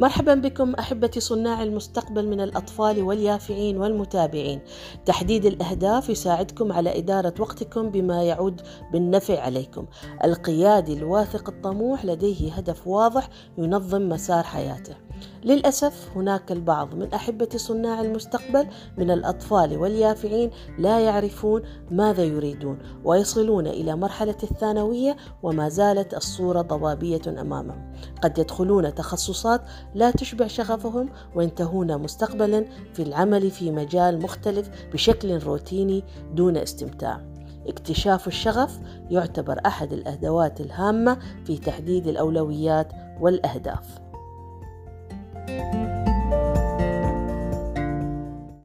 مرحبا بكم أحبتي صناع المستقبل من الأطفال واليافعين والمتابعين. تحديد الأهداف يساعدكم على إدارة وقتكم بما يعود بالنفع عليكم. القيادي الواثق الطموح لديه هدف واضح ينظم مسار حياته. للأسف هناك البعض من أحبة صناع المستقبل من الأطفال واليافعين لا يعرفون ماذا يريدون ويصلون إلى مرحلة الثانوية وما زالت الصورة ضبابية أمامهم قد يدخلون تخصصات لا تشبع شغفهم وينتهون مستقبلا في العمل في مجال مختلف بشكل روتيني دون استمتاع. اكتشاف الشغف يعتبر أحد الأدوات الهامة في تحديد الأولويات والأهداف. thank you